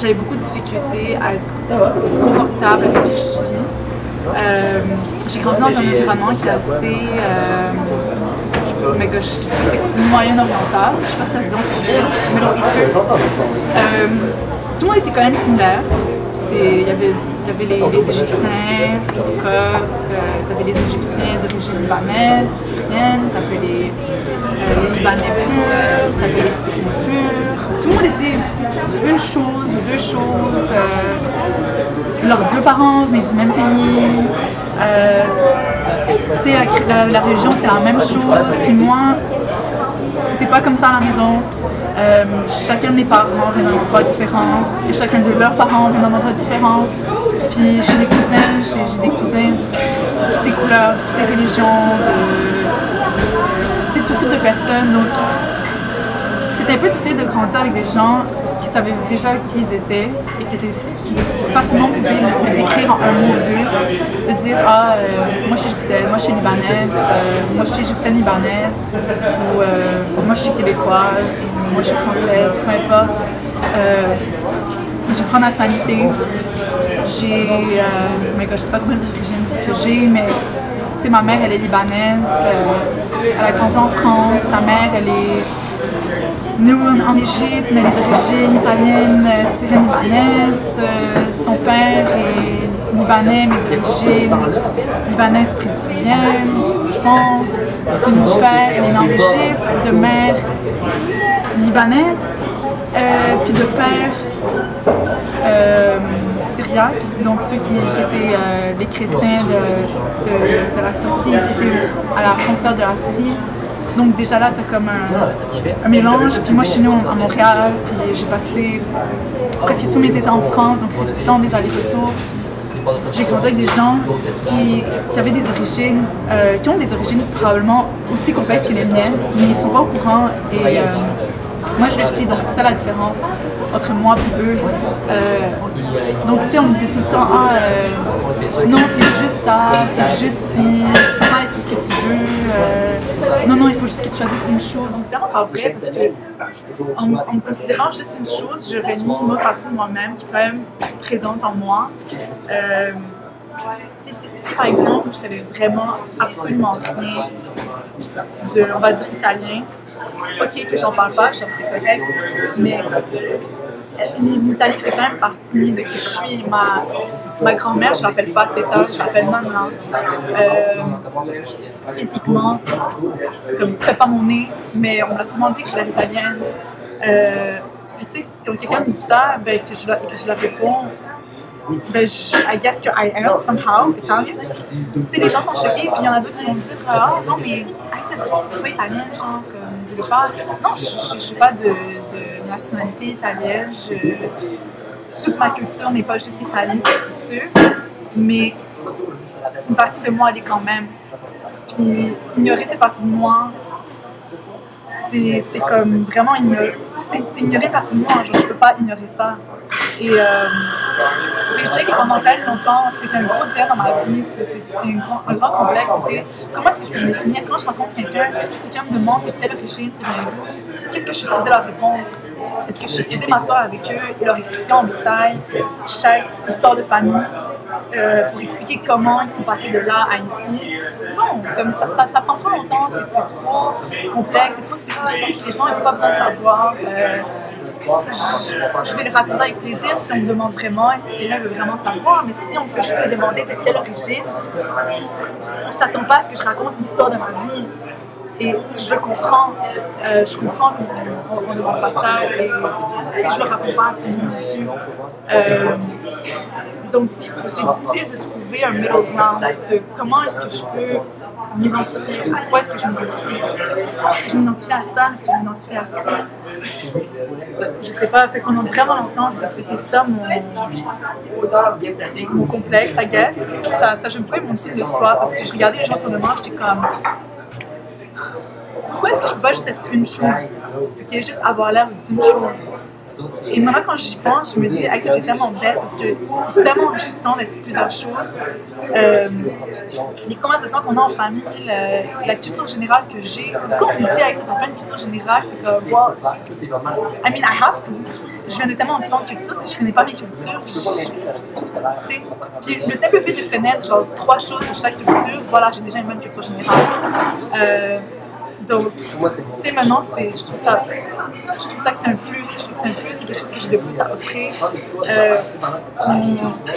j'avais beaucoup de difficultés à être confortable avec qui je suis. Euh, j'ai grandi dans un environnement qui est assez. Euh, je- c'est moyen-oriental, je sais pas si ça se dit en français, Middle Eastern. Euh, tout le monde était quand même similaire. Il y avait, il y avait les, les Égyptiens, les Coptes, tu avais les Égyptiens d'origine libanaise ou syrienne, tu avais les, euh, les Libanais purs, tu avais les Syriens purs. Tout le monde était une chose ou deux choses. euh, leurs deux parents venaient du même pays. Euh, tu sais, la, religion, c'est la même chose. Puis moi, c'était pas comme ça à la maison. Euh, chacun de mes parents vient d'un endroit différent. Et chacun de leurs parents vient d'un endroit différent. Puis chez les cousins, j'ai j'ai des cousins de toutes les couleurs, de toutes les religions, de tout type de personnes. Donc, c'était un peu difficile de grandir avec des gens qui savaient déjà qui ils étaient et qui, étaient, facilement pouvaient le, décrire en un mot ou deux. De dire, ah, euh, moi je suis égyptienne, moi je suis libanaise, euh, moi je suis égyptienne libanaise, ou euh, moi je suis québécoise, ou moi je suis française, peu importe. J'ai trois nationalités. J'ai, euh, mais je sais pas combien d'origines que j'ai, mais c'est ma mère, elle est libanaise. euh, elle a grandi en France. Sa mère, elle est née en Égypte, mais elle est d'origine italienne, euh, syrienne libanaise. Euh, son père est libanais, mais d'origine libanaise brésilienne, je pense. Puis mon père, il est né en Égypte, de mère libanaise, puis de père euh, syriaque, donc ceux qui, étaient euh, les chrétiens de, la Turquie, qui étaient à la frontière de la Syrie. Donc déjà là, tu as comme un, mélange. Puis moi, je suis née à Montréal, puis j'ai passé presque tous mes états en France, donc c'est tout le temps des allers-retours. J'ai grandi avec des gens qui, qui avaient des origines, euh, qui ont des origines probablement aussi complexes que les miennes, mais ils sont pas au courant. Et euh, moi, je le suis, donc c'est ça la différence entre moi et eux. Euh, donc, tu sais, on me disait tout le temps, ah, euh, non, t'es juste ça, c'est juste ci, tu peux pas être tout ce que tu veux. euh, non, non, il faut juste que tu choisisses une chose. C'est vraiment pas vrai parce que en, en considérant juste une chose, je renie une autre partie de moi-même qui est quand même présente en moi. Euh, si, par exemple, je savais vraiment absolument rien de, on va dire, italien, ok que j'en parle pas, c'est correct, mais euh, l'Italie fait quand même partie de qui je suis. Ma, ma grand-mère, je l'appelle pas Teta, je l'appelle Nana. Euh, physiquement, comme peut-être pas mon nez, mais on m'a souvent dit que je l'air italienne. Euh, puis tu sais, quand quelqu'un me dit ça, ben, que, je, la- que je la réponds, ben, je, I guess que I am somehow Italian. Tu sais, les gens sont choqués, puis il y en a d'autres qui vont me dire Ah non, mais hey, c'est c'est pas italien, genre, comme, dis-le pas. Non, je je- je suis pas de, nationalité italienne. Je- toute ma culture n'est pas juste italienne, c'est sûr, mais une partie de moi, elle est quand même. Puis ignorer cette partie de moi, c'est comme vraiment ignorer, c'est ignorer une partie de moi, genre, je peux pas ignorer ça. Et euh, je dirais que pendant très longtemps, c'était un gros dilemme dans ma vie, c'était un grand complexe, c'était comment est-ce que je peux me définir quand je rencontre quelqu'un, quelqu'un me demande de quelle origine tu viens qu'est-ce que je suis supposée leur répondre? Est-ce que je suis supposée m'asseoir avec eux et leur expliquer en détail chaque histoire de famille euh, pour expliquer comment ils sont passés de là à ici? Non, comme ça, ça, prend trop longtemps, c'est trop complexe, c'est trop spécifique, les gens n'ont pas besoin de savoir. euh, je, vais les raconter avec plaisir si on me demande vraiment et si quelqu'un veut vraiment savoir, mais si on me fait juste me demander de quelle origine, on ne s'attend pas à ce que je raconte l'histoire de ma vie. Et je le comprends, euh, je comprends qu'on ne demande pas ça et si je le raconte pas à tout le monde. Euh, donc c'était difficile de trouver un middle ground de comment est-ce que je peux m'identifier, à quoi est-ce que je m'identifie. Est-ce que je m'identifie à ça, est-ce que je m'identifie à ça je sais pas, fait pendant vraiment longtemps, c'était ça mon, mon complexe, I guess. Ça, ça jouait beaucoup avec mon style de soi parce que je regardais les gens autour de moi, j'étais comme. Pourquoi est-ce que je peux pas juste être une chose? Ok, juste avoir l'air d'une chose. Et maintenant, quand j'y pense, je me dis, hey, c'était tellement bête parce que c'est tellement enrichissant d'être plusieurs choses. Euh, les conversations qu'on a en famille, le- la culture générale que j'ai. Quand on me dit, ça t'as pas une culture générale, c'est comme, wow, I mean, I have to. Je viens de tellement différentes cultures, si je connais pas mes cultures, je- puis le simple fait de connaître genre trois choses sur chaque culture, voilà, j'ai déjà une bonne culture générale. Euh, donc, tu sais, maintenant, je trouve ça, je trouve ça que c'est un plus, je trouve que c'est un plus, c'est quelque chose que j'ai de plus à offrir. Euh,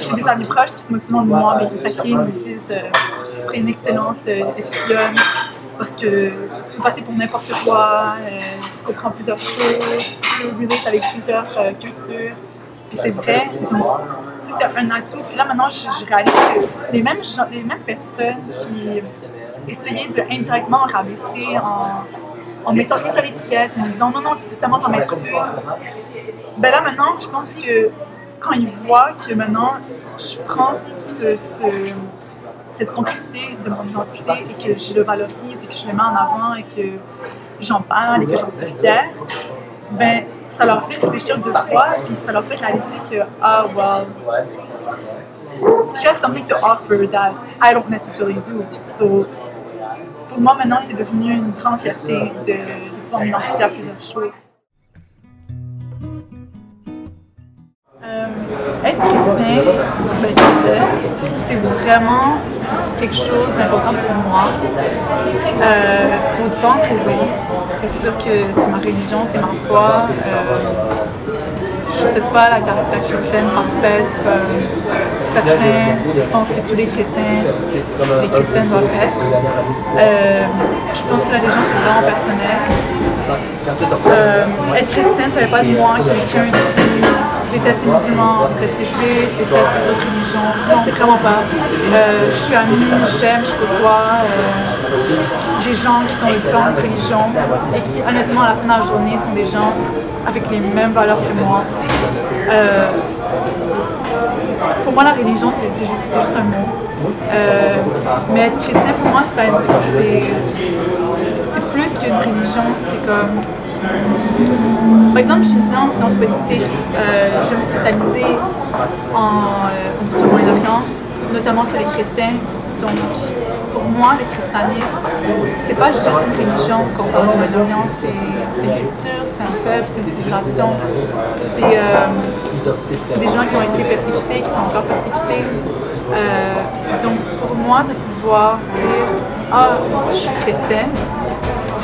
j'ai des amis proches qui se moquent souvent de moi, mais ils me taquinent, ils me disent euh, tu ferais une excellente euh, espionne parce que tu peux passer pour n'importe quoi, tu comprends plusieurs choses, tu peux relate avec plusieurs euh, cultures. Puis c'est vrai, donc c'est un atout, là maintenant je, je réalise que les mêmes, les mêmes personnes qui essayaient de indirectement me rabaisser en, en mettant une seule étiquette, en disant non, non, tu peux seulement t'en mettre une. Ben là maintenant, je pense que quand ils voient que maintenant je prends ce- ce- cette complexité de mon identité et que je le valorise et que je le mets en avant et que j'en parle et que j'en suis fière, ben ça leur fait réfléchir deux fois puis ça leur fait réaliser que ah well she has something to offer that I don't necessarily do. So pour moi maintenant c'est devenu une grande fierté de, pouvoir m'identifier à plusieurs choses. Euh, être chrétien, ben, c'est vraiment quelque chose d'important pour moi, euh, pour différentes raisons. C'est sûr que c'est ma religion, c'est ma foi. Euh, je suis peut-être pas la, la chrétienne parfaite comme certains pensent que tous les chrétiens, les chrétiennes doivent être. Euh, je pense que la religion c'est vraiment personnel. Euh, être chrétienne, ça ne veut pas de moi quelqu'un qui déteste les musulmans, déteste les juifs, déteste les autres religions. Non, vraiment pas. Euh, je suis amie, j'aime, je côtoie euh, des gens qui sont de différentes religions et qui, honnêtement, à la fin de la journée, sont des gens avec les mêmes valeurs que moi. Euh, pour moi, la religion, c'est juste, un mot. Mais être chrétien, pour moi, c'est plus qu'une religion, c'est comme. Par exemple, je suis étudiante en sciences politiques. Euh, je vais me spécialiser en, euh, au Moyen-Orient, notamment sur les chrétiens. Donc, pour moi, le christianisme, c'est pas juste une religion quand on parle du Moyen-Orient, c'est une culture, c'est un peuple, c'est une civilisation. C'est euh, c'est des gens qui ont été persécutés, qui sont encore persécutés. Euh, donc pour moi, de pouvoir dire Ah, je suis chrétienne,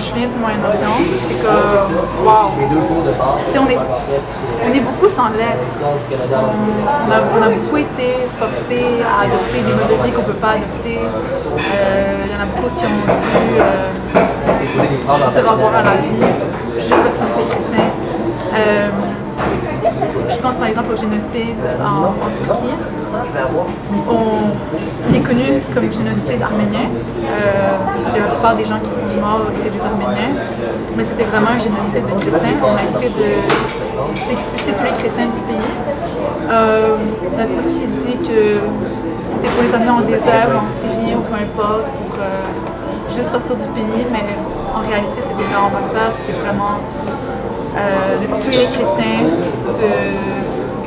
je viens du Moyen-Orient, c'est Waouh! Tu sais, on est, on est beaucoup sans l'être. On a, on a beaucoup été forcés à adopter des modes de vie qu'on ne peut pas adopter. Euh, Il y en a beaucoup qui ont dû euh, dire revoir à la vie juste parce qu'ils étaient chrétiens. Euh, je pense par exemple au génocide en, en Turquie. On, il est connu comme génocide arménien, euh, parce que la plupart des gens qui sont morts étaient des Arméniens. Mais c'était vraiment un génocide de chrétiens. On a essayé de- d'expulser tous les chrétiens du pays. Euh, la Turquie dit que c'était pour les amener en désert ou en Syrie ou peu importe, pour euh, juste sortir du pays, mais en réalité c'était vraiment pas ça, c'était vraiment euh, de tuer les chrétiens, de,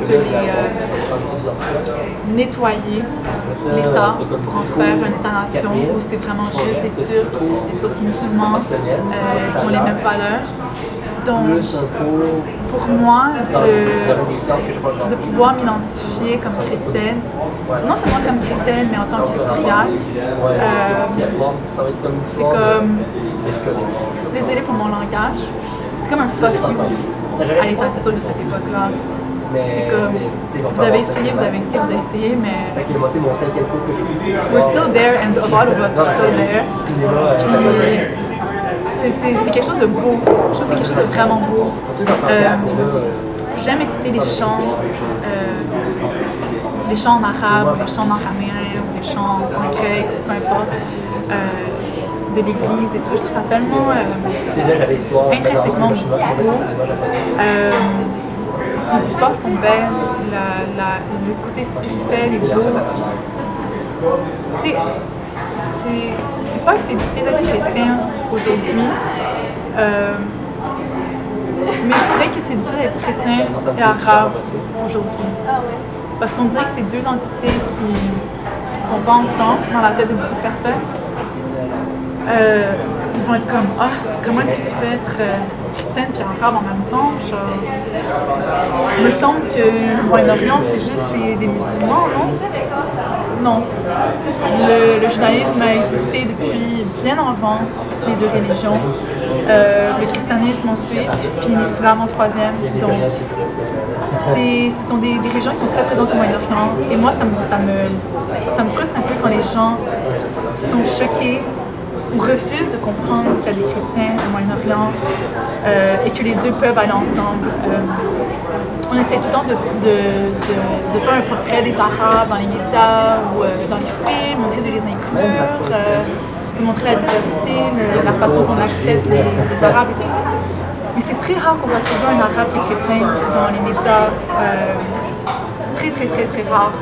de les euh, nettoyer l'État pour en faire un État-nation où c'est vraiment juste des Turcs, des Turcs musulmans euh, qui ont les mêmes valeurs. Donc, pour moi, de, de pouvoir m'identifier comme chrétienne, non seulement comme chrétienne, mais en tant euh, c'est comme. Désolée pour mon langage, c'est comme un fuck you à l'état de cette époque-là. C'est comme. Vous avez essayé, vous avez essayé, vous avez essayé, mais. We're still there and a lot of us are still there. Puis, c'est- quelque chose de beau. Je trouve que c'est quelque chose de vraiment beau. Euh, J'aime écouter les chants, euh, les chants en arabe, ou les chants en araméen, ou les chants en grec, ou peu importe, euh, de l'église et tout. Je trouve ça tellement euh, intrinsèquement beau. Euh, les histoires sont belles, la- la- le côté spirituel est beau. Tu sais, c'est pas que c'est difficile d'être chrétien aujourd'hui, euh, mais je dirais que c'est difficile d'être chrétien et arabe aujourd'hui. Parce qu'on dirait que c'est deux entités qui vont pas ensemble dans la tête de beaucoup de personnes. Euh, ils vont être comme Ah, comment est-ce que tu peux être euh, chrétienne puis arabe en même temps Genre, Il me semble que le Moyen-Orient, c'est juste des, musulmans, non? Non. Le, le judaïsme a existé depuis bien avant les deux religions. Euh, le christianisme ensuite, puis l'islam en troisième. Donc, ce sont des, des régions qui sont très présentes au Moyen-Orient. Et moi, ça me, ça, me, ça me frustre un peu quand les gens sont choqués ou refusent de comprendre qu'il y a des chrétiens au Moyen-Orient euh, et que les deux peuvent aller ensemble. Euh, on essaie tout le temps de, faire un portrait des Arabes dans les médias ou euh, dans les films, on essaie de les inclure, de montrer la diversité, la façon qu'on accepte les, Arabes et tout. Mais c'est très rare qu'on va trouver un Arabe qui est chrétien dans les médias. très, très, très, très rare.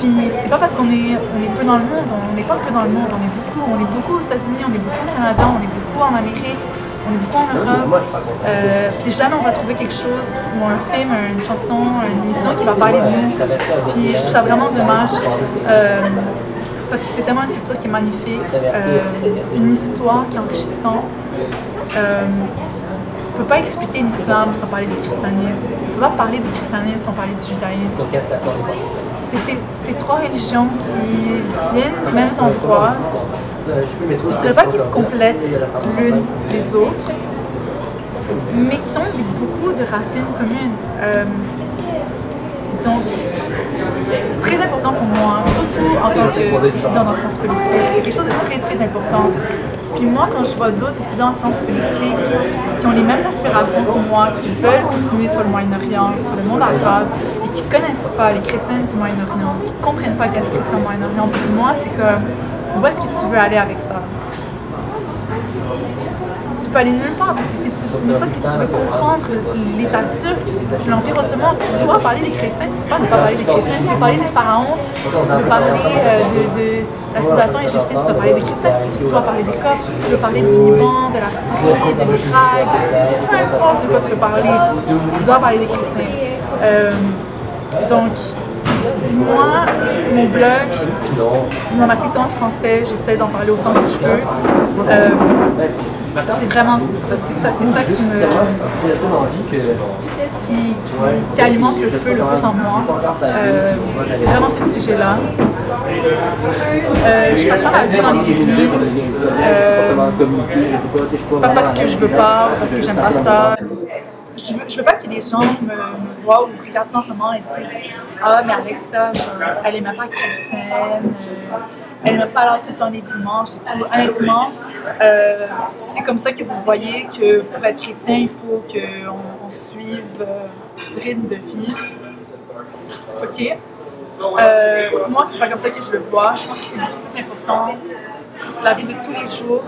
Puis c'est pas parce qu'on est, on est peu dans le monde, on n'est pas peu dans le monde, on est beaucoup, on est beaucoup aux États-Unis, on est beaucoup au Canada, on est beaucoup en Amérique, on est beaucoup en Europe. Euh, puis jamais on va trouver quelque chose, ou un film, une chanson, une émission qui va parler de nous. Puis je trouve ça vraiment dommage. euh, parce que c'est tellement une culture qui est magnifique, euh, une histoire qui est enrichissante. On ne peut pas expliquer l'islam sans parler du christianisme. On ne peut pas parler du christianisme sans parler du judaïsme. C'est ces, trois religions qui viennent du même endroit. Je ne dirais pas qu'ils se complètent l'une les autres, mais qui ont des- beaucoup de racines communes. Euh, donc, très important pour moi, surtout en tant qu'étudiant en sciences politiques. C'est quelque chose de très, très important. Puis moi, quand je vois d'autres étudiants en sciences politiques qui ont les mêmes aspirations que moi, qui veulent continuer sur le Moyen-Orient, sur le monde arabe, et qui connaissent pas les chrétiens du Moyen-Orient, qui comprennent pas qu'il y a des chrétiens au Moyen-Orient, pour moi, c'est comme, où est-ce que tu veux aller avec ça? Tu peux aller nulle part parce que si tu, ne serait-ce que tu veux comprendre l'État turc, l'Empire ottoman, tu dois parler des chrétiens, tu ne peux pas ne pas parler des chrétiens, tu veux parler des pharaons, tu veux parler euh, de, la civilisation égyptienne, tu dois parler des chrétiens, tu dois parler des Coptes, tu veux parler du Liban, de la Syrie, de l'Irak, peu importe de quoi tu veux parler, tu dois parler des chrétiens. Euh, donc, moi, mon blog, section en français, j'essaie d'en parler autant que je peux. Euh, c'est vraiment ça, c'est ça, qui me qui, alimente le feu le plus en moi. Euh, c'est vraiment ce sujet-là. Euh, je passe pas ma vie dans les églises. Euh, pas parce que je veux pas parce que j'aime pas ça. Je veux, veux pas que les gens me, voient ou me regardent en ce moment et disent Ah, mais Alexa, genre, elle est même pas chrétienne, euh, elle n'aime pas là tout le temps les dimanches et tout. Honnêtement, euh, c'est comme ça que vous voyez que pour être chrétien, il faut qu'on on suive euh, rythme de vie. Ok? Euh, moi, c'est pas comme ça que je le vois. Je pense que c'est beaucoup plus important la vie de tous les jours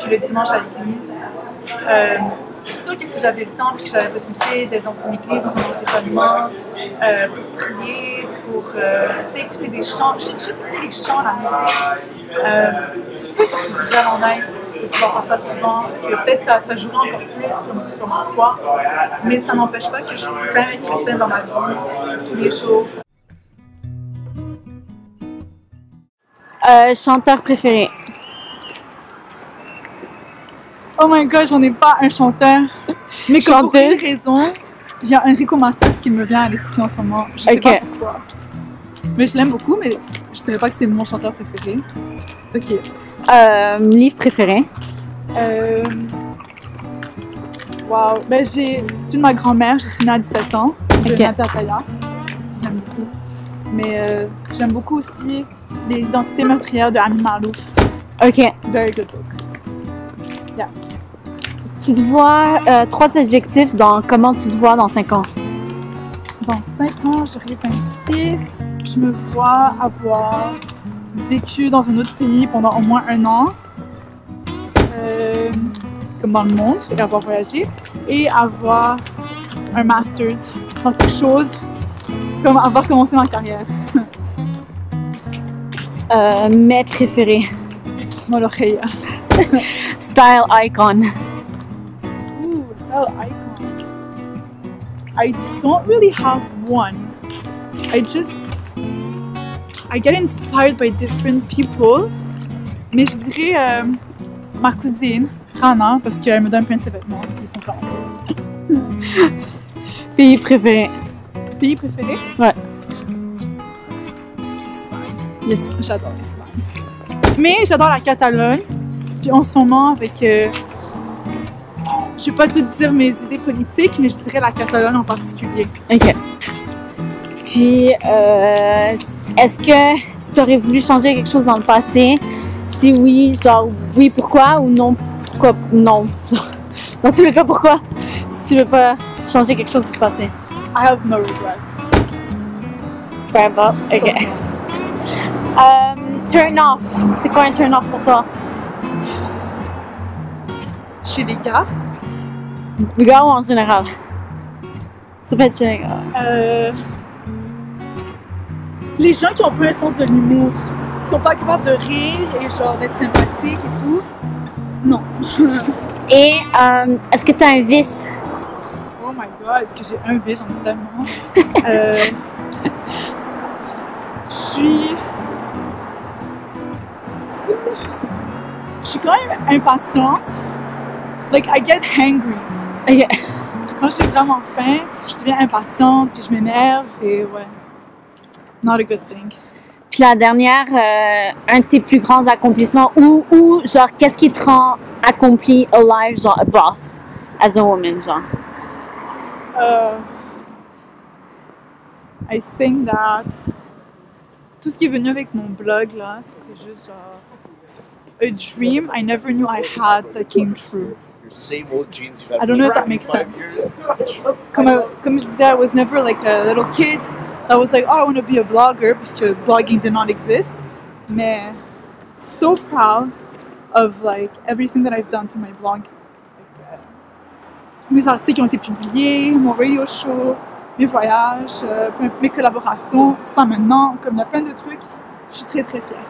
que le dimanche à l'église. C'est sûr que si j'avais le temps et que j'avais la possibilité d'être dans une église, dans un environnement, euh, pour prier, pour euh, écouter des chants, ju- juste écouter les chants, la musique, euh, c'est sûr que serait vraiment nice de pouvoir faire ça souvent, peut-être ça, ça jouera encore plus sur, sur ma foi, mais ça n'empêche pas que je peux quand même chrétienne dans ma vie tous les jours. Euh, chanteur préféré. Oh my god, j'en ai pas un chanteur. Mais comme pour une raison, il y a Enrico Macias qui me vient à l'esprit en ce moment. Je sais pas pourquoi. Mais je l'aime beaucoup, mais je dirais pas que c'est mon chanteur préféré. Ok. Euh, livre préféré. Euh... Wow. Ben, j'ai... C'est de ma grand-mère, je suis née à 17 ans. De Ok. Nadia Ataya. Je l'aime beaucoup. Mais euh, j'aime beaucoup aussi Les identités meurtrières de Ami Malouf. Ok. Very good book. Tu te vois euh, trois adjectifs dans comment tu te vois dans 5 ans. Dans 5 ans, j'aurai 26. Je me vois avoir vécu dans un autre pays pendant au moins un an, euh, comme dans le monde, et avoir voyagé, et avoir un master's dans quelque chose, comme avoir commencé ma carrière. Euh, mes préférés. Dans l'oreille. Style icon. Style icon. I don't really have one. I just I get inspired by different people. Mais je dirais euh, ma cousine, Rana, parce qu'elle me donne plein de ses vêtements. Ils sont pleins. Pays préféré. Pays préféré? Ouais. Espagne. Yes. J'adore l'Espagne. Mais j'adore la Catalogne. Puis en ce moment, avec. euh, je vais pas tout dire mes idées politiques, mais je dirais la Catalogne en particulier. Ok. Puis, euh, est-ce que tu aurais voulu changer quelque chose dans le passé? Si oui, genre oui, pourquoi? Ou non, pourquoi? Non. Dans tous les cas, pourquoi? Si tu veux pas changer quelque chose du passé. I have no regrets. Peu importe. Ok. Euh, turn off. C'est quoi un turn off pour toi? Chez les gars, Ou en général? Ça peut être général. euh, les gens qui ont pas un sens de l'humour, qui sont pas capables de rire et genre d'être sympathiques et tout, non. Et euh, est-ce que tu as un vice? Oh my god, est-ce que j'ai un V? J'en ai tellement. Euh, Je suis. Je suis quand même impatiente. Like, I get hangry. Quand j'ai vraiment faim, je deviens impatiente, puis je m'énerve, et ouais. Not a good thing. Puis la dernière, euh, un de tes plus grands accomplissements ou, ou genre, qu'est-ce qui te rend accompli alive, genre, a boss, as a woman, genre? Euh, I think that tout ce qui est venu avec mon blog là, c'était juste genre a dream I never knew I had that came true. Your same old jeans you've had I don't know if that makes sense. years. Comme, comme je disais, I was never like a little kid that was like, oh, I want to be a blogger parce que blogging did not exist. Mais so proud of like everything that I've done for my blog. Like, mes articles ont été publiés, mon radio show, mes voyages, euh, mes collaborations, ça maintenant, comme il y a plein de trucs. Je suis très très fière.